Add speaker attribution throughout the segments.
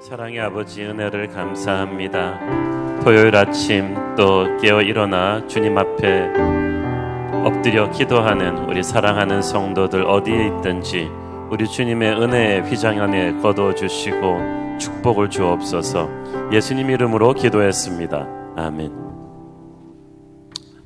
Speaker 1: 사랑의 아버지 은혜를 감사합니다. 토요일 아침 또 깨어 일어나 주님 앞에 엎드려 기도하는 우리 사랑하는 성도들 어디에 있든지 우리 주님의 은혜의 휘장 안에 거둬 주시고 축복을 주옵소서. 예수님 이름으로 기도했습니다. 아멘.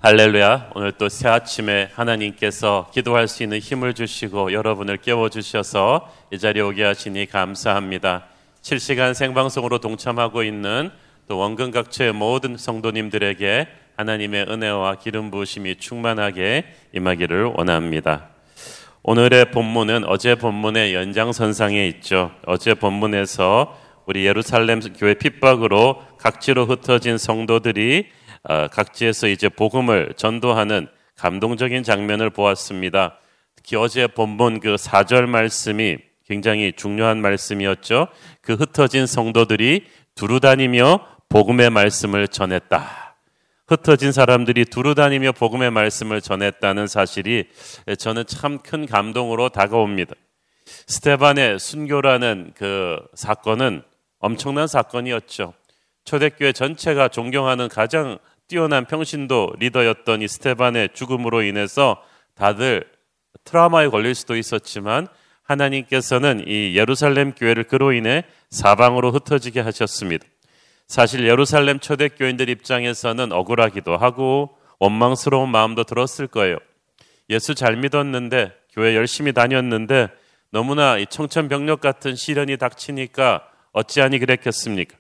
Speaker 1: 할렐루야. 오늘 또 새 아침에 하나님께서 기도할 수 있는 힘을 주시고 여러분을 깨워 주셔서 이 자리에 오게 하시니 감사합니다. 실시간 생방송으로 동참하고 있는 또 원근 각처의 모든 성도님들에게 하나님의 은혜와 기름 부으심이 충만하게 임하기를 원합니다. 오늘의 본문은 어제 본문의 연장선상에 있죠. 어제 본문에서 우리 예루살렘 교회 핍박으로 각지로 흩어진 성도들이 어, 각지에서 이제 복음을 전도하는 감동적인 장면을 보았습니다. 특히 어제 본문 그 4절 말씀이 굉장히 중요한 말씀이었죠. 그 흩어진 성도들이 두루 다니며 복음의 말씀을 전했다. 흩어진 사람들이 두루 다니며 복음의 말씀을 전했다는 사실이 저는 참 큰 감동으로 다가옵니다. 스테반의 순교라는 그 사건은 엄청난 사건이었죠. 초대교회 전체가 존경하는 가장 뛰어난 평신도 리더였던 이 스테반의 죽음으로 인해서 다들 트라우마에 걸릴 수도 있었지만 하나님께서는 이 예루살렘 교회를 그로 인해 사방으로 흩어지게 하셨습니다. 사실 예루살렘 초대 교인들 입장에서는 억울하기도 하고 원망스러운 마음도 들었을 거예요. 예수 잘 믿었는데 교회 열심히 다녔는데 너무나 이 청천벽력 같은 시련이 닥치니까 어찌하니 그랬겠습니까?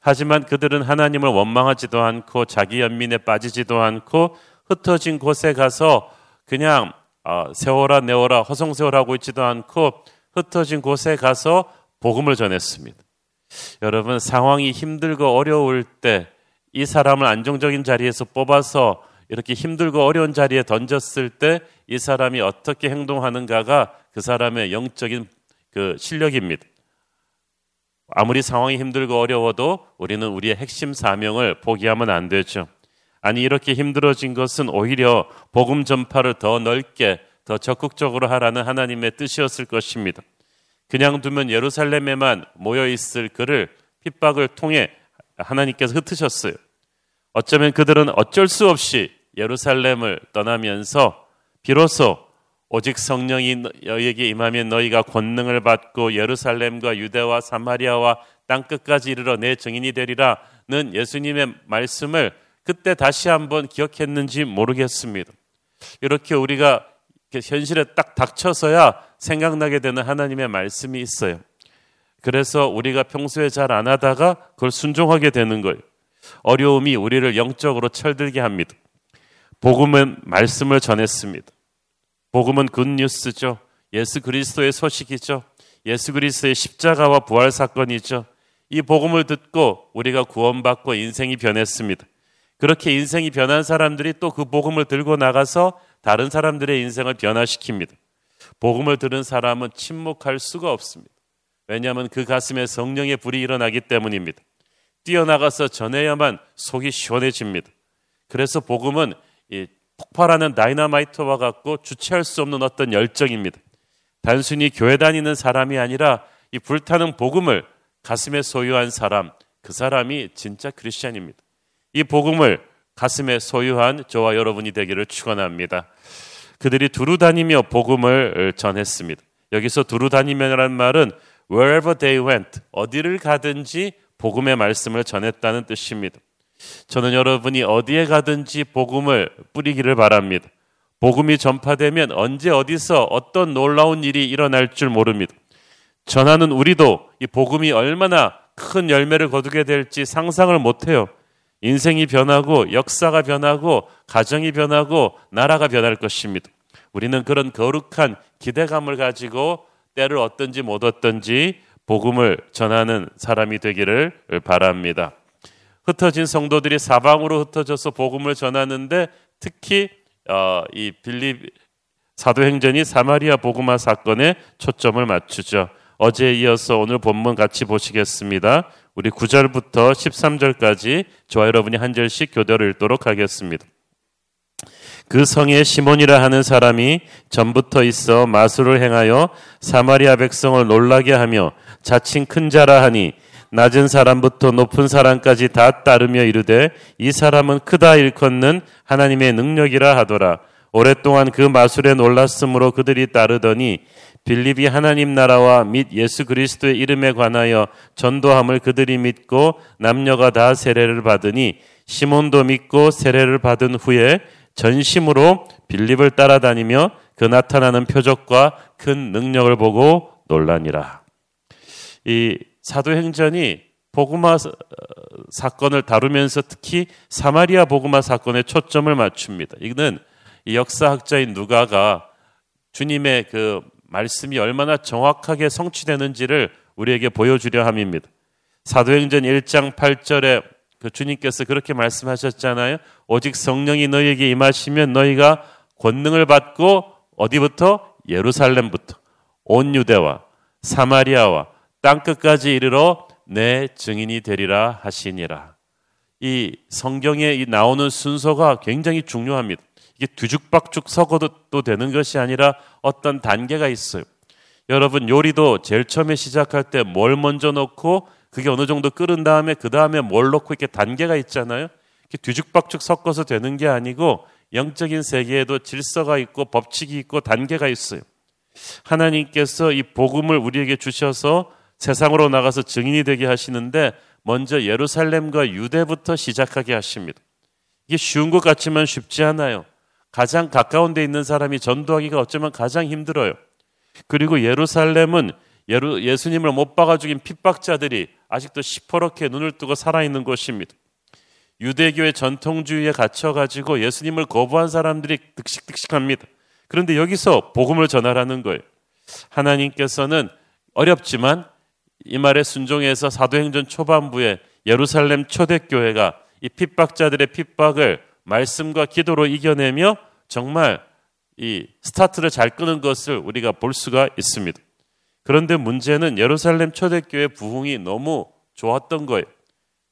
Speaker 1: 하지만 그들은 하나님을 원망하지도 않고 자기 연민에 빠지지도 않고 흩어진 곳에 가서 그냥 아, 세워라 내워라 허송세월하고 있지도 않고 흩어진 곳에 가서 복음을 전했습니다. 여러분 상황이 힘들고 어려울 때 이 사람을 안정적인 자리에서 뽑아서 이렇게 힘들고 어려운 자리에 던졌을 때 이 사람이 어떻게 행동하는가가 그 사람의 영적인 그 실력입니다. 아무리 상황이 힘들고 어려워도 우리는 우리의 핵심 사명을 포기하면 안 되죠. 아니 이렇게 힘들어진 것은 오히려 복음 전파를 더 넓게 더 적극적으로 하라는 하나님의 뜻이었을 것입니다. 그냥 두면 예루살렘에만 모여 있을 그를 핍박을 통해 하나님께서 흩으셨어요. 어쩌면 그들은 어쩔 수 없이 예루살렘을 떠나면서 비로소 오직 성령이 너희에게 임하면 너희가 권능을 받고 예루살렘과 유대와 사마리아와 땅 끝까지 이르러 내 증인이 되리라는 예수님의 말씀을 그때 다시 한번 기억했는지 모르겠습니다. 이렇게 우리가 현실에 딱 닥쳐서야 생각나게 되는 하나님의 말씀이 있어요. 그래서 우리가 평소에 잘 안 하다가 그걸 순종하게 되는 거예요. 어려움이 우리를 영적으로 철들게 합니다. 복음은 말씀을 전했습니다. 복음은 굿뉴스죠. 예수 그리스도의 소식이죠. 예수 그리스도의 십자가와 부활 사건이죠. 이 복음을 듣고 우리가 구원받고 인생이 변했습니다. 그렇게 인생이 변한 사람들이 또 그 복음을 들고 나가서 다른 사람들의 인생을 변화시킵니다. 복음을 들은 사람은 침묵할 수가 없습니다. 왜냐하면 그 가슴에 성령의 불이 일어나기 때문입니다. 뛰어나가서 전해야만 속이 시원해집니다. 그래서 복음은 이 폭발하는 다이너마이트와 같고 주체할 수 없는 어떤 열정입니다. 단순히 교회 다니는 사람이 아니라 이 불타는 복음을 가슴에 소유한 사람, 그 사람이 진짜 크리스천입니다. 이 복음을 가슴에 소유한 저와 여러분이 되기를 축원합니다. 그들이 두루 다니며 복음을 전했습니다. 여기서 두루 다니며라는 말은 wherever they went 어디를 가든지 복음의 말씀을 전했다는 뜻입니다. 저는 여러분이 어디에 가든지 복음을 뿌리기를 바랍니다. 복음이 전파되면 언제 어디서 어떤 놀라운 일이 일어날 줄 모릅니다. 전하는 우리도 이 복음이 얼마나 큰 열매를 거두게 될지 상상을 못해요. 인생이 변하고 역사가 변하고 가정이 변하고 나라가 변할 것입니다. 우리는 그런 거룩한 기대감을 가지고 때를 얻든지 못 얻든지 복음을 전하는 사람이 되기를 바랍니다. 흩어진 성도들이 사방으로 흩어져서 복음을 전하는데 특히 어, 이 빌립 사도행전이 사마리아 복음화 사건에 초점을 맞추죠. 어제에 이어서 오늘 본문 같이 보시겠습니다. 우리 9절부터 13절까지 저와 여러분이 한 절씩 교대로 읽도록 하겠습니다. 그 성에 시몬이라 하는 사람이 전부터 있어 마술을 행하여 사마리아 백성을 놀라게 하며 자칭 큰 자라 하니 낮은 사람부터 높은 사람까지 다 따르며 이르되 이 사람은 크다 일컫는 하나님의 능력이라 하더라. 오랫동안 그 마술에 놀랐으므로 그들이 따르더니 빌립이 하나님 나라와 및 예수 그리스도의 이름에 관하여 전도함을 그들이 믿고 남녀가 다 세례를 받으니 시몬도 믿고 세례를 받은 후에 전심으로 빌립을 따라다니며 그 나타나는 표적과 큰 능력을 보고 놀라니라. 이 사도행전이 보그마 사건을 다루면서 특히 사마리아 보그마 사건에 초점을 맞춥니다. 이는 역사학자인 누가가 주님의 그 말씀이 얼마나 정확하게 성취되는지를 우리에게 보여주려 함입니다. 사도행전 1장 8절에 그 주님께서 그렇게 말씀하셨잖아요. 오직 성령이 너희에게 임하시면 너희가 권능을 받고 어디부터? 예루살렘부터 온 유대와 사마리아와 땅 끝까지 이르러 내 증인이 되리라 하시니라. 이 성경에 나오는 순서가 굉장히 중요합니다. 이게 뒤죽박죽 서거도 되는 것이 아니라 어떤 단계가 있어요. 여러분 요리도 제일 처음에 시작할 때 뭘 먼저 넣고 그게 어느 정도 끓은 다음에 그 다음에 뭘 넣고 이렇게 단계가 있잖아요. 이렇게 뒤죽박죽 섞어서 되는 게 아니고 영적인 세계에도 질서가 있고 법칙이 있고 단계가 있어요. 하나님께서 이 복음을 우리에게 주셔서 세상으로 나가서 증인이 되게 하시는데 먼저 예루살렘과 유대부터 시작하게 하십니다. 이게 쉬운 것 같지만 쉽지 않아요. 가장 가까운 데 있는 사람이 전도하기가 어쩌면 가장 힘들어요. 그리고 예루살렘은 예루, 예수님을 못 박아 죽인 핍박자들이 아직도 시퍼렇게 눈을 뜨고 살아있는 곳입니다. 유대교의 전통주의에 갇혀가지고 예수님을 거부한 사람들이 득식득식합니다. 그런데 여기서 복음을 전하라는 거예요. 하나님께서는 어렵지만 이 말에 순종해서 사도행전 초반부에 예루살렘 초대교회가 이 핍박자들의 핍박을 말씀과 기도로 이겨내며 정말 이 스타트를 잘 끄는 것을 우리가 볼 수가 있습니다. 그런데 문제는 예루살렘 초대교회 부흥이 너무 좋았던 거예요.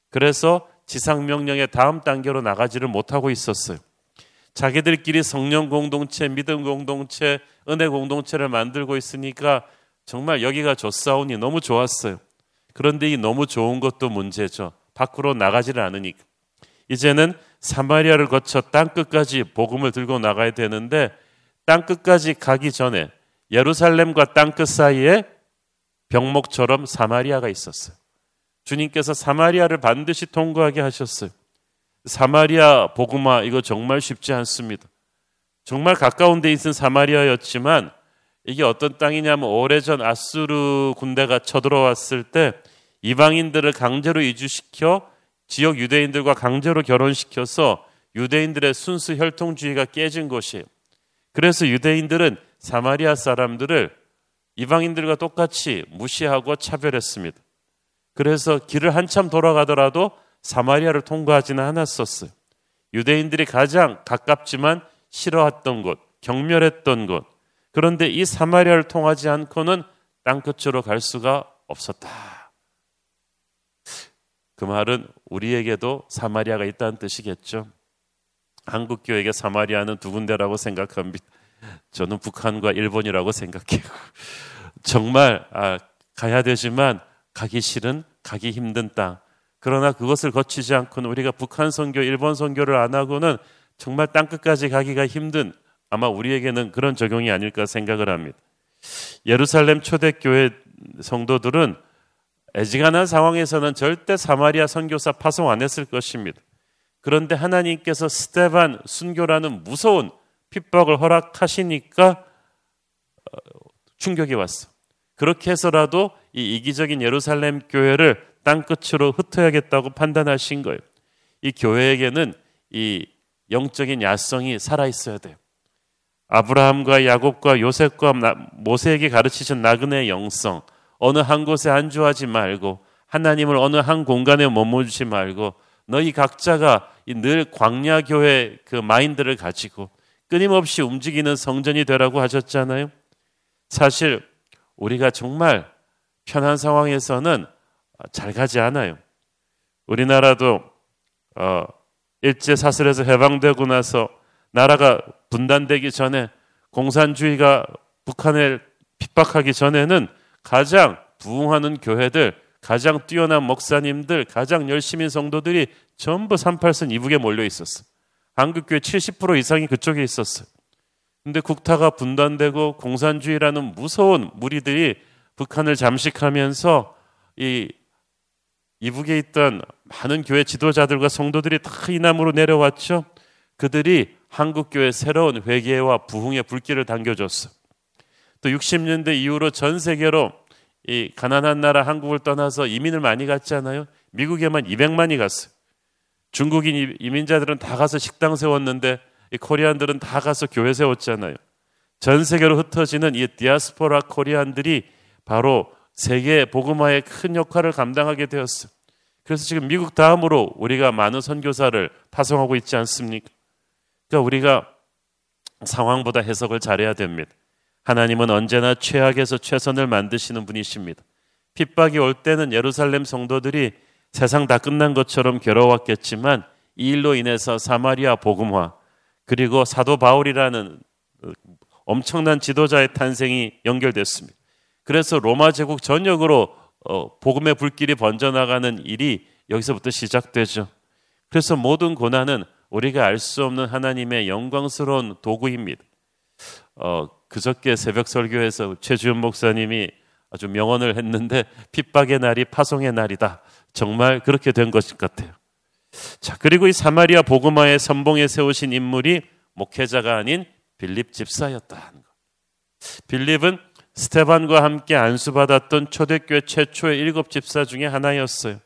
Speaker 1: 그래서 지상 명령의 다음 단계로 나가지를 못하고 있었어요. 자기들끼리 성령 공동체, 믿음 공동체, 은혜 공동체를 만들고 있으니까 정말 여기가 좋사오니 너무 좋았어요. 그런데 이 너무 좋은 것도 문제죠. 밖으로 나가지를 않으니까. 이제는 사마리아를 거쳐 땅 끝까지 복음을 들고 나가야 되는데 땅 끝까지 가기 전에 예루살렘과 땅 끝 사이에 병목처럼 사마리아가 있었어요. 주님께서 사마리아를 반드시 통과하게 하셨어요. 사마리아 복음화 이거 정말 쉽지 않습니다. 정말 가까운 데 있는 사마리아였지만 이게 어떤 땅이냐면 오래전 아수르 군대가 쳐들어왔을 때 이방인들을 강제로 이주시켜 지역 유대인들과 강제로 결혼시켜서 유대인들의 순수 혈통주의가 깨진 곳이에요. 그래서 유대인들은 사마리아 사람들을 이방인들과 똑같이 무시하고 차별했습니다. 그래서 길을 한참 돌아가더라도 사마리아를 통과하지는 않았었어요. 유대인들이 가장 가깝지만 싫어했던 곳, 경멸했던 곳, 그런데 이 사마리아를 통하지 않고는 땅끝으로 갈 수가 없었다. 그 말은 우리에게도 사마리아가 있다는 뜻이겠죠. 한국 교회에 사마리아는 두 군데라고 생각합니다. 저는 북한과 일본이라고 생각해요. 정말 아, 가야 되지만 가기 싫은 가기 힘든 땅. 그러나 그것을 거치지 않고는 우리가 북한 선교, 일본 선교를 안 하고는 정말 땅 끝까지 가기가 힘든 아마 우리에게는 그런 적용이 아닐까 생각을 합니다. 예루살렘 초대교회 성도들은 애지간한 상황에서는 절대 사마리아 선교사 파송 안 했을 것입니다. 그런데 하나님께서 스테반 순교라는 무서운 핍박을 허락하시니까 어, 충격이 왔어. 그렇게 해서라도 이 이기적인 예루살렘 교회를 땅 끝으로 흩어야겠다고 판단하신 거예요. 이 교회에게는 이 영적인 야성이 살아 있어야 돼요. 아브라함과 야곱과 요셉과 모세에게 가르치신 나그네 영성, 어느 한 곳에 안주하지 말고 하나님을 어느 한 공간에 머무르지 말고 너희 각자가 늘 광야 교회 그 마인드를 가지고 끊임없이 움직이는 성전이 되라고 하셨잖아요. 사실 우리가 정말 편한 상황에서는 잘 가지 않아요. 우리나라도 어, 일제 사슬에서 해방되고 나서 나라가 분단되기 전에 공산주의가 북한을 핍박하기 전에는 가장 부흥하는 교회들 가장 뛰어난 목사님들, 가장 열심히 성도들이 전부 38선 이북에 몰려 있었어. 한국 교회 70% 이상이 그쪽에 있었어요. 근데 국타가 분단되고 공산주의라는 무서운 무리들이 북한을 잠식하면서 이 이북에 있던 많은 교회 지도자들과 성도들이 다 이남으로 내려왔죠. 그들이 한국 교회 새로운 회개와 부흥의 불길을 당겨줬어. 또 60년대 이후로 전 세계로 이 가난한 나라 한국을 떠나서 이민을 많이 갔잖아요. 미국에만 200만이 갔어요. 중국인 이민자들은 다 가서 식당 세웠는데 이 코리안들은 다 가서 교회 세웠잖아요. 전 세계로 흩어지는 이 디아스포라 코리안들이 바로 세계 복음화의 큰 역할을 감당하게 되었어요. 그래서 지금 미국 다음으로 우리가 많은 선교사를 파송하고 있지 않습니까? 그러니까 우리가 상황보다 해석을 잘해야 됩니다. 하나님은 언제나 최악에서 최선을 만드시는 분이십니다. 핍박이 올 때는 예루살렘 성도들이 세상 다 끝난 것처럼 괴로웠겠지만 이 일로 인해서 사마리아 복음화 그리고 사도 바울이라는 엄청난 지도자의 탄생이 연결됐습니다. 그래서 로마 제국 전역으로 어, 복음의 불길이 번져나가는 일이 여기서부터 시작되죠. 그래서 모든 고난은 우리가 알 수 없는 하나님의 영광스러운 도구입니다. 어, 그저께 새벽 설교에서 최주현 목사님이 아주 명언을 했는데 핍박의 날이 파송의 날이다. 정말 그렇게 된 것 같아요. 자, 그리고 이 사마리아 복음화의 선봉에 세우신 인물이 목회자가 아닌 빌립 집사였다는 것. 빌립은 스테반과 함께 안수받았던 초대교회 최초의 일곱 집사 중에 하나였어요.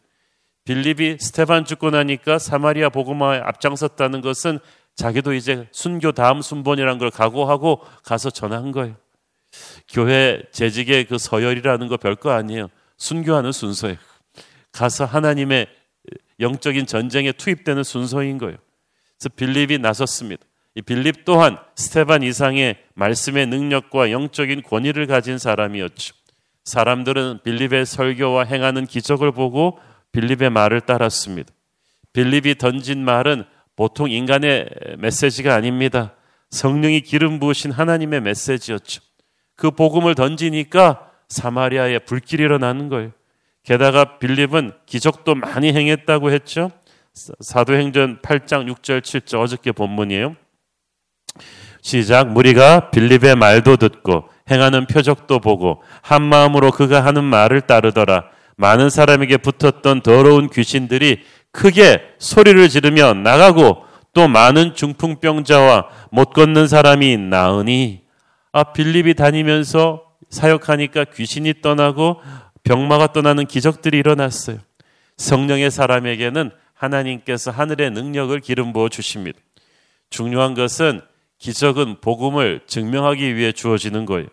Speaker 1: 빌립이 스테반 죽고 나니까 사마리아 복음화에 앞장섰다는 것은 자기도 이제 순교 다음 순번이라는 걸 각오하고 가서 전한 거예요. 교회 재직의 그 서열이라는 거 별거 아니에요. 순교하는 순서예요. 가서 하나님의 영적인 전쟁에 투입되는 순서인 거예요. 그래서 빌립이 나섰습니다. 이 빌립 또한 스테반 이상의 말씀의 능력과 영적인 권위를 가진 사람이었죠. 사람들은 빌립의 설교와 행하는 기적을 보고 빌립의 말을 따랐습니다. 빌립이 던진 말은 보통 인간의 메시지가 아닙니다. 성령이 기름 부으신 하나님의 메시지였죠. 그 복음을 던지니까 사마리아에 불길이 일어나는 거예요. 게다가 빌립은 기적도 많이 행했다고 했죠. 사도행전 8장 6절 7절 어저께 본문이에요. 시작 무리가 빌립의 말도 듣고 행하는 표적도 보고 한 마음으로 그가 하는 말을 따르더라. 많은 사람에게 붙었던 더러운 귀신들이 크게 소리를 지르며 나가고 또 많은 중풍병자와 못 걷는 사람이 나으니 아 빌립이 다니면서 사역하니까 귀신이 떠나고 병마가 떠나는 기적들이 일어났어요. 성령의 사람에게는 하나님께서 하늘의 능력을 기름 부어 주십니다. 중요한 것은 기적은 복음을 증명하기 위해 주어지는 거예요.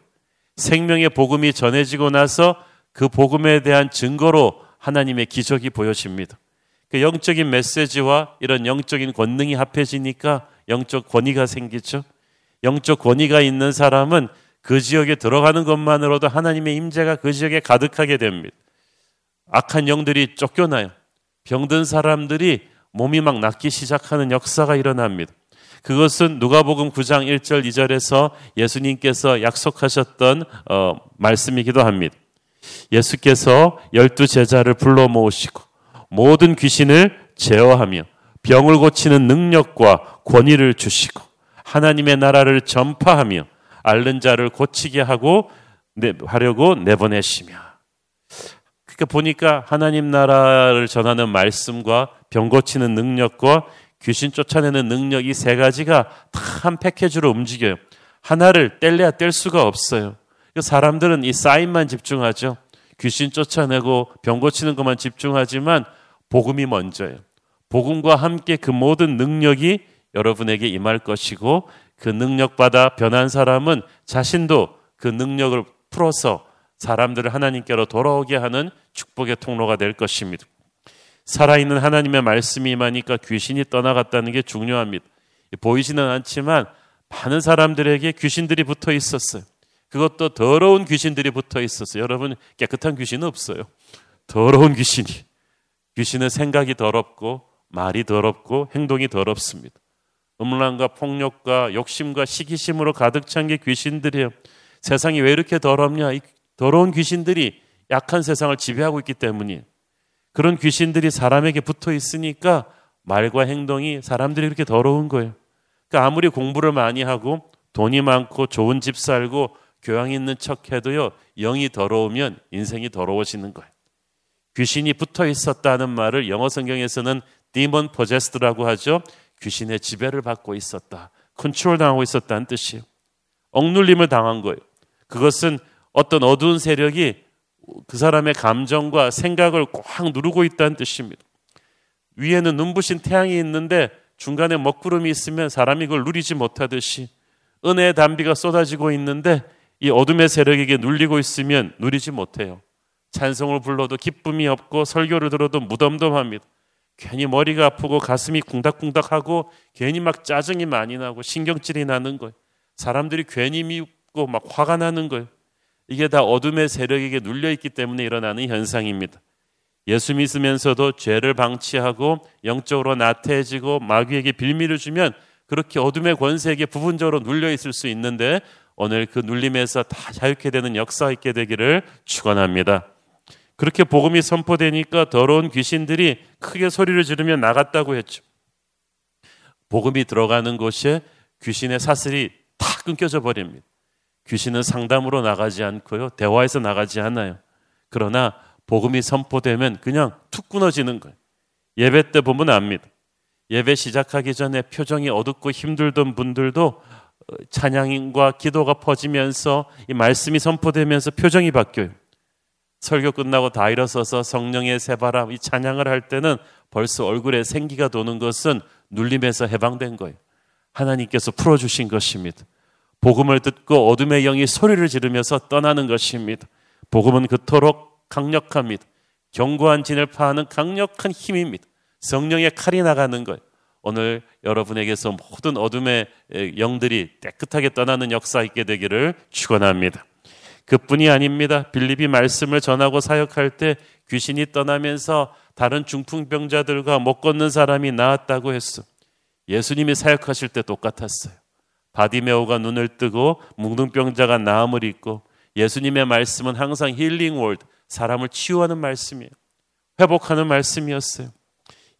Speaker 1: 생명의 복음이 전해지고 나서 그 복음에 대한 증거로 하나님의 기적이 보여집니다. 그 영적인 메시지와 이런 영적인 권능이 합해지니까 영적 권위가 생기죠. 영적 권위가 있는 사람은 그 지역에 들어가는 것만으로도 하나님의 임재가 그 지역에 가득하게 됩니다. 악한 영들이 쫓겨나요. 병든 사람들이 몸이 막 낫기 시작하는 역사가 일어납니다. 그것은 누가복음 9장 1절 2절에서 예수님께서 약속하셨던 어, 말씀이기도 합니다. 예수께서 열두 제자를 불러 모으시고 모든 귀신을 제어하며 병을 고치는 능력과 권위를 주시고 하나님의 나라를 전파하며 앓는 자를 고치게 하고 하려고 내보내시며 그러니까 보니까 하나님 나라를 전하는 말씀과 병 고치는 능력과 귀신 쫓아내는 능력 이 세 가지가 다 한 패키지로 움직여요. 하나를 뗄래야 뗄 수가 없어요. 사람들은 이 사인만 집중하죠. 귀신 쫓아내고 병 고치는 것만 집중하지만 복음이 먼저예요. 복음과 함께 그 모든 능력이 여러분에게 임할 것이고 그 능력 받아 변한 사람은 자신도 그 능력을 풀어서 사람들을 하나님께로 돌아오게 하는 축복의 통로가 될 것입니다. 살아있는 하나님의 말씀이 임하니까 귀신이 떠나갔다는 게 중요합니다. 보이지는 않지만 많은 사람들에게 귀신들이 붙어 있었어요. 그것도 더러운 귀신들이 붙어 있었어요. 여러분 깨끗한 귀신은 없어요. 더러운 귀신이. 귀신은 생각이 더럽고 말이 더럽고 행동이 더럽습니다. 음란과 폭력과 욕심과 시기심으로 가득 찬 게 귀신들이에요. 세상이 왜 이렇게 더럽냐? 이 더러운 귀신들이 약한 세상을 지배하고 있기 때문이 그런 귀신들이 사람에게 붙어 있으니까 말과 행동이 사람들이 그렇게 더러운 거예요. 그러니까 아무리 공부를 많이 하고 돈이 많고 좋은 집 살고 교양 있는 척 해도요, 영이 더러우면 인생이 더러워지는 거예요. 귀신이 붙어 있었다는 말을 영어 성경에서는 demon possessed라고 하죠. 귀신의 지배를 받고 있었다. 컨트롤 당하고 있었다는 뜻이에요. 억눌림을 당한 거예요. 그것은 어떤 어두운 세력이 그 사람의 감정과 생각을 꽉 누르고 있다는 뜻입니다. 위에는 눈부신 태양이 있는데 중간에 먹구름이 있으면 사람이 그걸 누리지 못하듯이 은혜의 단비가 쏟아지고 있는데 이 어둠의 세력에게 눌리고 있으면 누리지 못해요. 찬송을 불러도 기쁨이 없고 설교를 들어도 무덤덤합니다. 괜히 머리가 아프고 가슴이 쿵닥쿵닥하고 괜히 막 짜증이 많이 나고 신경질이 나는 거예요. 사람들이 괜히 미고 막 화가 나는 거예요. 이게 다 어둠의 세력에게 눌려 있기 때문에 일어나는 현상입니다. 예수 믿으면서도 죄를 방치하고 영적으로 나태해지고 마귀에게 빌미를 주면 그렇게 어둠의 권세에게 부분적으로 눌려 있을 수 있는데 오늘 그 눌림에서 다 자유케 되는 역사 있게 되기를 축원합니다. 그렇게 복음이 선포되니까 더러운 귀신들이 크게 소리를 지르며 나갔다고 했죠. 복음이 들어가는 곳에 귀신의 사슬이 다 끊겨져 버립니다. 귀신은 상담으로 나가지 않고요. 대화에서 나가지 않아요. 그러나 복음이 선포되면 그냥 툭 끊어지는 거예요. 예배 때 보면 압니다. 예배 시작하기 전에 표정이 어둡고 힘들던 분들도 어, 찬양과 기도가 퍼지면서 이 말씀이 선포되면서 표정이 바뀌어요. 설교 끝나고 다 일어서서 성령의 새바람 이 찬양을 할 때는 벌써 얼굴에 생기가 도는 것은 눌림에서 해방된 거예요. 하나님께서 풀어주신 것입니다. 복음을 듣고 어둠의 영이 소리를 지르면서 떠나는 것입니다. 복음은 그토록 강력합니다. 견고한 진을 파하는 강력한 힘입니다. 성령의 칼이 나가는 거예요. 오늘 여러분에게서 모든 어둠의 영들이 깨끗하게 떠나는 역사 있게 되기를 축원합니다. 그뿐이 아닙니다. 빌립이 말씀을 전하고 사역할 때 귀신이 떠나면서 다른 중풍병자들과 못 걷는 사람이 나았다고 했어. 예수님이 사역하실 때 똑같았어요. 바디메오가 눈을 뜨고 문둥병자가 나음을 입고 예수님의 말씀은 항상 healing word, 사람을 치유하는 말씀이에요. 회복하는 말씀이었어요.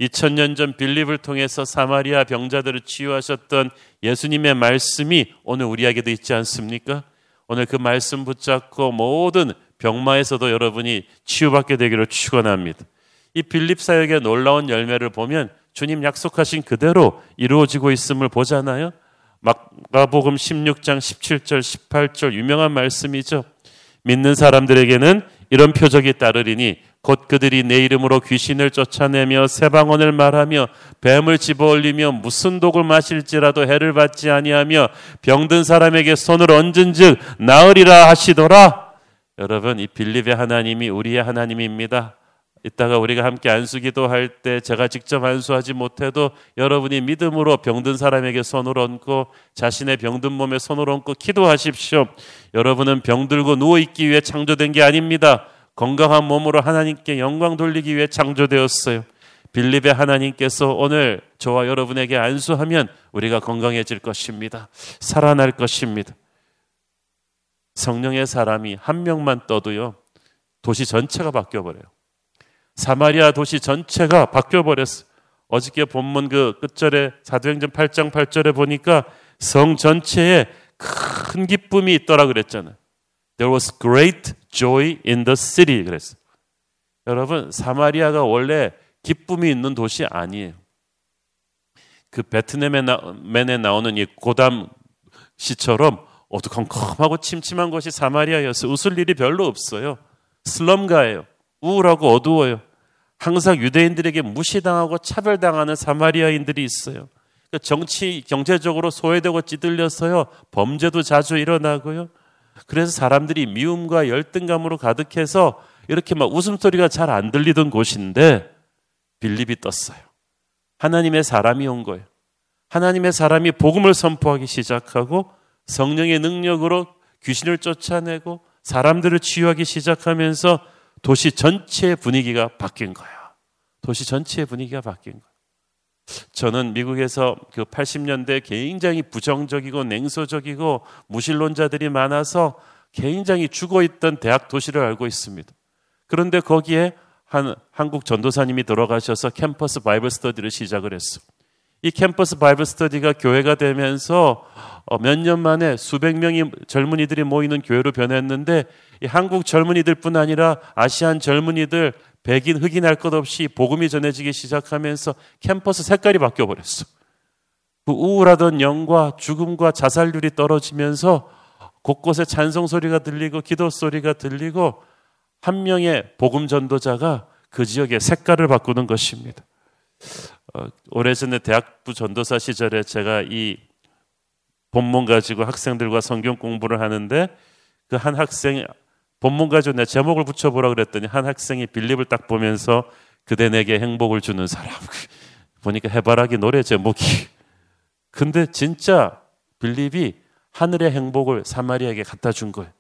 Speaker 1: 2000년 전 빌립을 통해서 사마리아 병자들을 치유하셨던 예수님의 말씀이 오늘 우리에게도 있지 않습니까? 오늘 그 말씀 붙잡고 모든 병마에서도 여러분이 치유받게 되기를 축원합니다. 이 빌립 사역의 놀라운 열매를 보면 주님 약속하신 그대로 이루어지고 있음을 보잖아요. 마가복음 16장 17절 18절 유명한 말씀이죠. 믿는 사람들에게는 이런 표적이 따르리니 곧 그들이 내 이름으로 귀신을 쫓아내며 새방언을 말하며 뱀을 집어올리며 무슨 독을 마실지라도 해를 받지 아니하며 병든 사람에게 손을 얹은즉 나으리라 하시더라. 여러분 이 빌립의 하나님이 우리의 하나님입니다. 이따가 우리가 함께 안수기도 할 때 제가 직접 안수하지 못해도 여러분이 믿음으로 병든 사람에게 손을 얹고 자신의 병든 몸에 손을 얹고 기도하십시오. 여러분은 병들고 누워 있기 위해 창조된 게 아닙니다. 건강한 몸으로 하나님께 영광 돌리기 위해 창조되었어요. 빌립의 하나님께서 오늘 저와 여러분에게 안수하면 우리가 건강해질 것입니다. 살아날 것입니다. 성령의 사람이 한 명만 떠도요, 도시 전체가 바뀌어버려요. 사마리아 도시 전체가 바뀌어버렸어요. 어저께 본문 그 끝절에 사도행전 8장 8절에 보니까 성 전체에 큰 기쁨이 있더라 그랬잖아요. There was great joy in the city. 그랬어. 여러분, 사마리아가 원래 기쁨이 있는 도시 아니에요. 그 베트남에 나, 나오는 이 고담 시처럼 어두컴컴하고 침침한 것이 사마리아였어요. 웃을 일이 별로 없어요. 슬럼가예요. 우울하고 어두워요. 항상 유대인들에게 무시당하고 차별당하는 사마리아인들이 있어요. 그러니까 정치, 경제적으로 소외되고 찌들려서요. 범죄도 자주 일어나고요. 그래서 사람들이 미움과 열등감으로 가득해서 이렇게 막 웃음소리가 잘 안 들리던 곳인데 빌립이 떴어요. 하나님의 사람이 온 거예요. 하나님의 사람이 복음을 선포하기 시작하고 성령의 능력으로 귀신을 쫓아내고 사람들을 치유하기 시작하면서 도시 전체의 분위기가 바뀐 거예요. 도시 전체의 분위기가 바뀐 거예요. 저는 미국에서 그 80년대 굉장히 부정적이고 냉소적이고 무신론자들이 많아서 굉장히 죽어 있던 대학 도시를 알고 있습니다. 그런데 거기에 한 한국 전도사님이 들어가셔서 캠퍼스 Bible Study를 시작을 했어. 이 캠퍼스 Bible Study가 교회가 되면서 어, 몇년 만에 수백 명의 젊은이들이 모이는 교회로 변했는데 이 한국 젊은이들뿐 아니라 Asian 젊은이들 백인 흑인 할 것 없이 복음이 전해지기 시작하면서 캠퍼스 색깔이 바뀌어 버렸어. 그 우울하던 영과 죽음과 자살률이 떨어지면서 곳곳에 찬송 소리가 들리고 기도 소리가 들리고 한 명의 복음 전도자가 그 지역의 색깔을 바꾸는 것입니다. 어, 오래전에 대학부 전도사 시절에 제가 이 본문 가지고 학생들과 성경 공부를 하는데 그 한 학생 본문 가지고 내 제목을 붙여보라 그랬더니 한 학생이 빌립을 딱 보면서 그대 내게 행복을 주는 사람 보니까 해바라기 노래 제목이 근데 진짜 빌립이 하늘의 행복을 사마리아에게 갖다 준 거예요.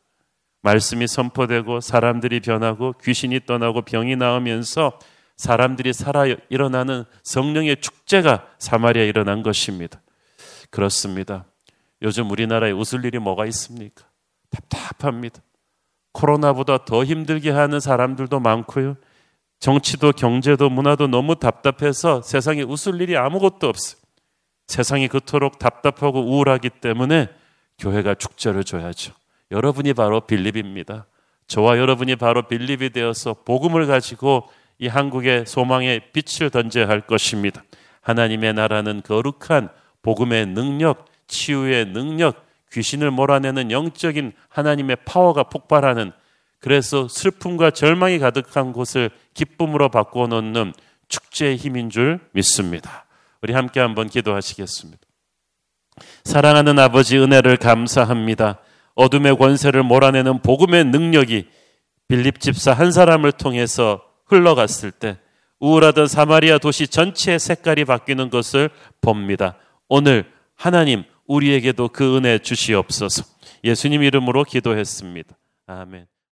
Speaker 1: 말씀이 선포되고 사람들이 변하고 귀신이 떠나고 병이 나오면서 사람들이 살아 일어나는 성령의 축제가 사마리아에 일어난 것입니다. 그렇습니다. 요즘 우리나라에 웃을 일이 뭐가 있습니까? 답답합니다. 코로나보다 더 힘들게 하는 사람들도 많고요. 정치도 경제도 문화도 너무 답답해서 세상에 웃을 일이 아무것도 없어요. 세상이 그토록 답답하고 우울하기 때문에 교회가 축제를 줘야죠. 여러분이 바로 빌립입니다. 저와 여러분이 바로 빌립이 되어서 복음을 가지고 이 한국의 소망의 빛을 던져야 할 것입니다. 하나님의 나라는 거룩한 복음의 능력, 치유의 능력, 귀신을 몰아내는 영적인 하나님의 파워가 폭발하는 그래서 슬픔과 절망이 가득한 곳을 기쁨으로 바꾸어 놓는 축제의 힘인 줄 믿습니다. 우리 함께 한번 기도하시겠습니다. 사랑하는 아버지 은혜를 감사합니다. 어둠의 권세를 몰아내는 복음의 능력이 빌립 집사 한 사람을 통해서 흘러갔을 때 우울하던 사마리아 도시 전체의 색깔이 바뀌는 것을 봅니다. 오늘 하나님 우리에게도 그 은혜 주시옵소서. 예수님 이름으로 기도했습니다. 아멘.